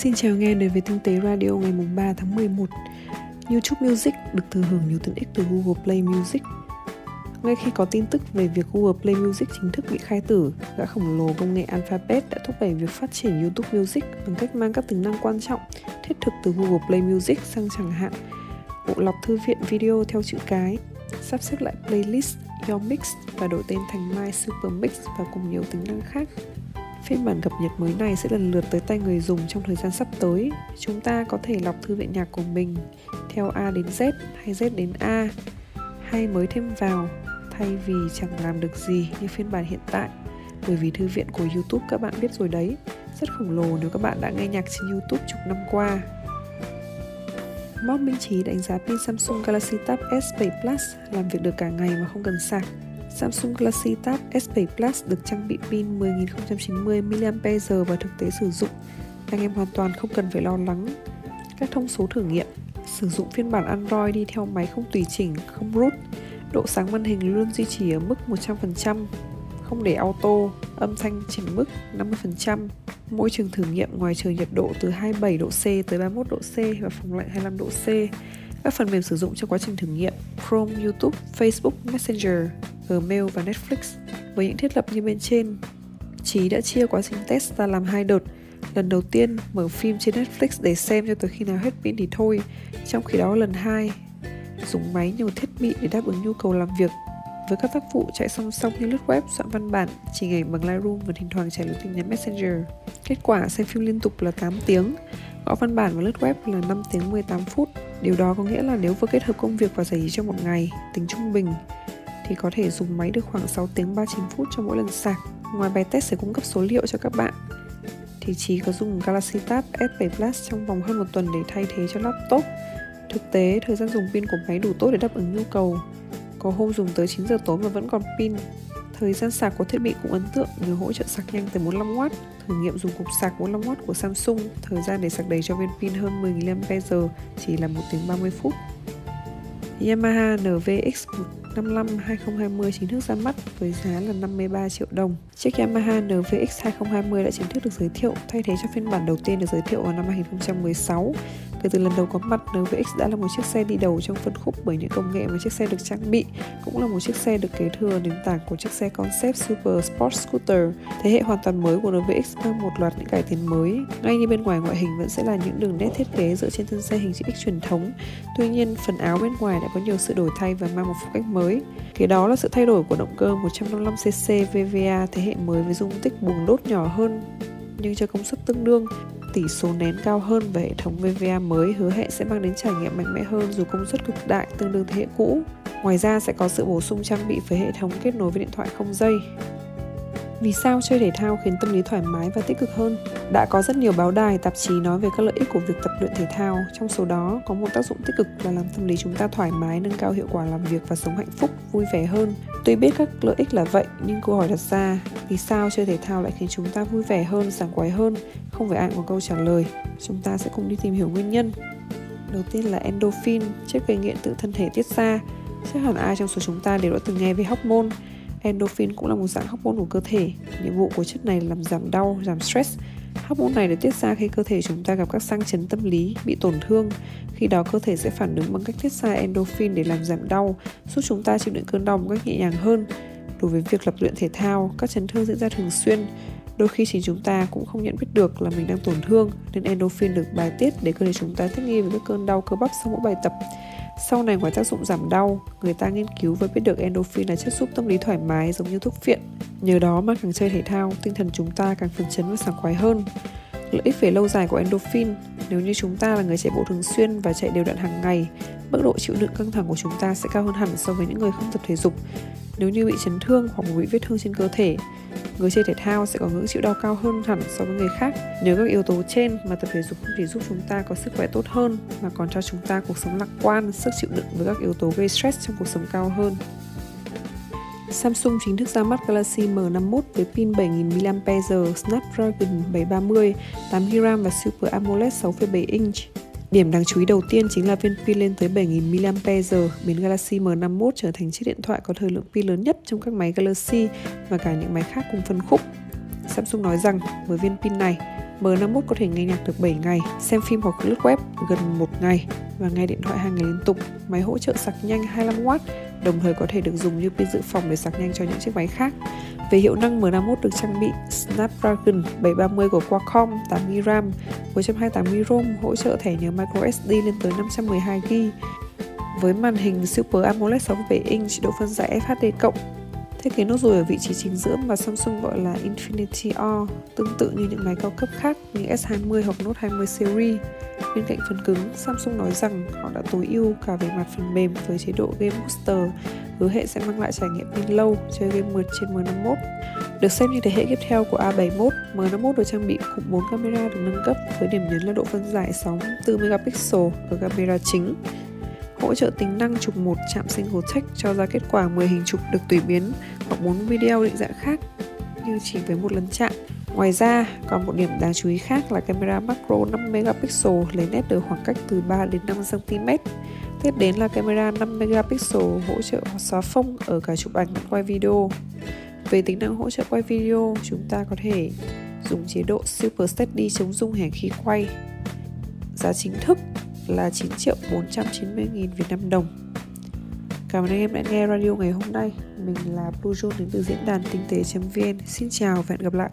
Xin chào nghe đến với Tinh tế Radio ngày 3 tháng 11 YouTube Music được thừa hưởng nhiều tiện ích từ Google Play Music. Ngay khi có tin tức về việc Google Play Music chính thức bị khai tử, gã khổng lồ công nghệ Alphabet đã thúc đẩy việc phát triển YouTube Music bằng cách mang các tính năng quan trọng, thiết thực từ Google Play Music sang chẳng hạn. Bộ lọc thư viện video theo chữ cái, sắp xếp lại playlist, Your Mix và đổi tên thành My Super Mix và cùng nhiều tính năng khác. Phiên bản cập nhật mới này sẽ lần lượt tới tay người dùng trong thời gian sắp tới. Chúng ta có thể lọc thư viện nhạc của mình theo A đến Z hay Z đến A, hay mới thêm vào, thay vì chẳng làm được gì như phiên bản hiện tại bởi vì thư viện của YouTube các bạn biết rồi đấy, rất khổng lồ nếu các bạn đã nghe nhạc trên YouTube chục năm qua Mod Minh Trí đánh giá pin Samsung Galaxy Tab S7 Plus làm việc được cả ngày mà không cần sạc. Samsung Galaxy Tab S7 Plus được trang bị pin 10.090 mAh và thực tế sử dụng. Anh em hoàn toàn không cần phải lo lắng. Các thông số thử nghiệm Sử dụng phiên bản Android đi theo máy không tùy chỉnh, không root Độ sáng màn hình luôn duy trì ở mức 100%, không để auto, âm thanh chỉnh mức 50%. Môi trường thử nghiệm ngoài trời nhiệt độ từ 27 độ C tới 31 độ C và phòng lạnh 25 độ C. Các phần mềm sử dụng trong quá trình thử nghiệm Chrome, YouTube, Facebook, Messenger, Gmail và Netflix. Với những thiết lập như bên trên, Chí đã chia quá trình test ra làm hai đợt. Lần đầu tiên mở phim trên Netflix để xem cho tới khi nào hết pin thì thôi. Trong khi đó lần hai dùng máy nhiều thiết bị để đáp ứng nhu cầu làm việc với các tác vụ chạy song song như lướt web, soạn văn bản, chỉ ảnh bằng Lightroom và thỉnh thoảng trả lời tin nhắn Messenger. Kết quả xem phim liên tục là 8 tiếng, gõ văn bản và lướt web là 5 tiếng 18 phút. Điều đó có nghĩa là nếu vừa kết hợp công việc và giải trí trong một ngày, tính trung bình, thì có thể dùng máy được khoảng 6 tiếng 39 phút cho mỗi lần sạc. Ngoài bài test sẽ cung cấp số liệu cho các bạn, thì chỉ có dùng Galaxy Tab S7 Plus trong vòng hơn một tuần để thay thế cho laptop Thực tế, thời gian dùng pin của máy đủ tốt để đáp ứng nhu cầu. Có hôm dùng tới 9 giờ tối mà vẫn còn pin. Thời gian sạc của thiết bị cũng ấn tượng nhờ hỗ trợ sạc nhanh tới 45W. Thử nghiệm dùng cục sạc 45W của Samsung, thời gian để sạc đầy cho viên pin hơn 10 mAh chỉ là 1 tiếng 30 phút. Yamaha NVX 155 2020 chính thức ra mắt với giá là 53 triệu đồng. Chiếc Yamaha NVX 2020 đã chính thức được giới thiệu thay thế cho phiên bản đầu tiên được giới thiệu vào năm 2016 Kể từ lần đầu có mặt, NVX đã là một chiếc xe đi đầu trong phân khúc bởi những công nghệ mà chiếc xe được trang bị, cũng là một chiếc xe được kế thừa nền tảng của chiếc xe concept Super Sport Scooter. Thế hệ hoàn toàn mới của NVX mang một loạt những cải tiến mới, ngay như bên ngoài ngoại hình vẫn sẽ là những đường nét thiết kế dựa trên thân xe hình chữ X truyền thống. Tuy nhiên, phần áo bên ngoài đã có nhiều sự đổi thay và mang một phong cách mới. Kế đó là sự thay đổi của động cơ 155cc VVA thế hệ mới với dung tích buồng đốt nhỏ hơn nhưng cho công suất tương đương tỷ số nén cao hơn và hệ thống VVA mới, hứa hẹn sẽ mang đến trải nghiệm mạnh mẽ hơn dù công suất cực đại tương đương thế hệ cũ. Ngoài ra sẽ có sự bổ sung trang bị với hệ thống kết nối với điện thoại không dây. Vì sao chơi thể thao khiến tâm lý thoải mái và tích cực hơn? Đã có rất nhiều báo đài, tạp chí nói về các lợi ích của việc tập luyện thể thao. Trong số đó có một tác dụng tích cực là làm tâm lý chúng ta thoải mái, nâng cao hiệu quả làm việc và sống hạnh phúc, vui vẻ hơn. Tuy biết các lợi ích là vậy, nhưng câu hỏi đặt ra, vì sao chơi thể thao lại khiến chúng ta vui vẻ hơn, sảng khoái hơn? Không phải ai có câu trả lời. Chúng ta sẽ cùng đi tìm hiểu nguyên nhân. Đầu tiên là endorphin, chất gây nghiện tự thân thể tiết ra. Chắc hẳn ai trong số chúng ta đều đã từng nghe về hormone Endorphin cũng là một dạng hormone của cơ thể. Nhiệm vụ của chất này là làm giảm đau, giảm stress. Hormone này được tiết ra khi cơ thể chúng ta gặp các sang chấn tâm lý, bị tổn thương. Khi đó cơ thể sẽ phản ứng bằng cách tiết ra endorphin để làm giảm đau, giúp chúng ta chịu đựng cơn đau một cách nhẹ nhàng hơn. Đối với việc lập luyện thể thao, các chấn thương diễn ra thường xuyên, đôi khi chính chúng ta cũng không nhận biết được là mình đang tổn thương nên endorphin được bài tiết để cơ thể chúng ta thích nghi với các cơn đau cơ bắp sau mỗi bài tập sau này ngoài tác dụng giảm đau, người ta nghiên cứu và biết được endorphin là chất giúp tâm lý thoải mái giống như thuốc phiện. Nhờ đó mà càng chơi thể thao, tinh thần chúng ta càng phấn chấn và sảng khoái hơn. Lợi ích về lâu dài của endorphin nếu như chúng ta là người chạy bộ thường xuyên và chạy đều đặn hàng ngày, mức độ chịu đựng căng thẳng của chúng ta sẽ cao hơn hẳn so với những người không tập thể dục. Nếu như bị chấn thương hoặc bị vết thương trên cơ thể, người chơi thể thao sẽ có ngưỡng chịu đau cao hơn hẳn so với người khác. Nhờ các yếu tố trên mà tập thể dục không chỉ giúp chúng ta có sức khỏe tốt hơn mà còn cho chúng ta cuộc sống lạc quan, sức chịu đựng với các yếu tố gây stress trong cuộc sống cao hơn. Samsung chính thức ra mắt Galaxy M51 với pin 7000 mAh, Snapdragon 730, 8GB và Super AMOLED 6,7 inch. Điểm đáng chú ý đầu tiên chính là viên pin lên tới 7000 mAh, biến Galaxy M51 trở thành chiếc điện thoại có thời lượng pin lớn nhất trong các máy Galaxy và cả những máy khác cùng phân khúc. Samsung nói rằng với viên pin này, M51 có thể nghe nhạc được 7 ngày, xem phim hoặc lướt web gần 1 ngày và nghe điện thoại 2 ngày liên tục. Máy hỗ trợ sạc nhanh 25W, đồng thời có thể được dùng như pin dự phòng để sạc nhanh cho những chiếc máy khác. Về hiệu năng M51 được trang bị Snapdragon 730 của Qualcomm 8GB RAM 128GB ROM hỗ trợ thẻ nhớ microSD lên tới 512GB với màn hình Super AMOLED 67 inch độ phân giải FHD+, Thiết kế nốt ruồi ở vị trí chính giữa mà Samsung gọi là Infinity O, tương tự như những máy cao cấp khác như S20 hoặc Note 20 series. Bên cạnh phần cứng, Samsung nói rằng họ đã tối ưu cả về mặt phần mềm với chế độ Game Booster, hứa hẹn sẽ mang lại trải nghiệm pin lâu chơi game mượt trên M51. Được xem như thế hệ tiếp theo của A71, M51 được trang bị cụm 4 camera được nâng cấp với điểm nhấn là độ phân giải sóng 4 megapixel ở camera chính hỗ trợ tính năng chụp một chạm single take cho ra kết quả 10 hình chụp được tùy biến hoặc 4 video định dạng khác như chỉ với một lần chạm. Ngoài ra, còn một điểm đáng chú ý khác là camera macro 5 megapixel lấy nét được khoảng cách từ 3 đến 5 cm. Tiếp đến là camera 5 megapixel hỗ trợ xóa phông ở cả chụp ảnh và quay video. Về tính năng hỗ trợ quay video, chúng ta có thể dùng chế độ Super Steady chống rung hẻng khi quay. Giá chính thức là 9 triệu 490 nghìn Việt Nam đồng. Cảm ơn anh em đã nghe radio ngày hôm nay. Mình là Blue June đến từ diễn đàn kinh tế.vn. Xin chào và hẹn gặp lại.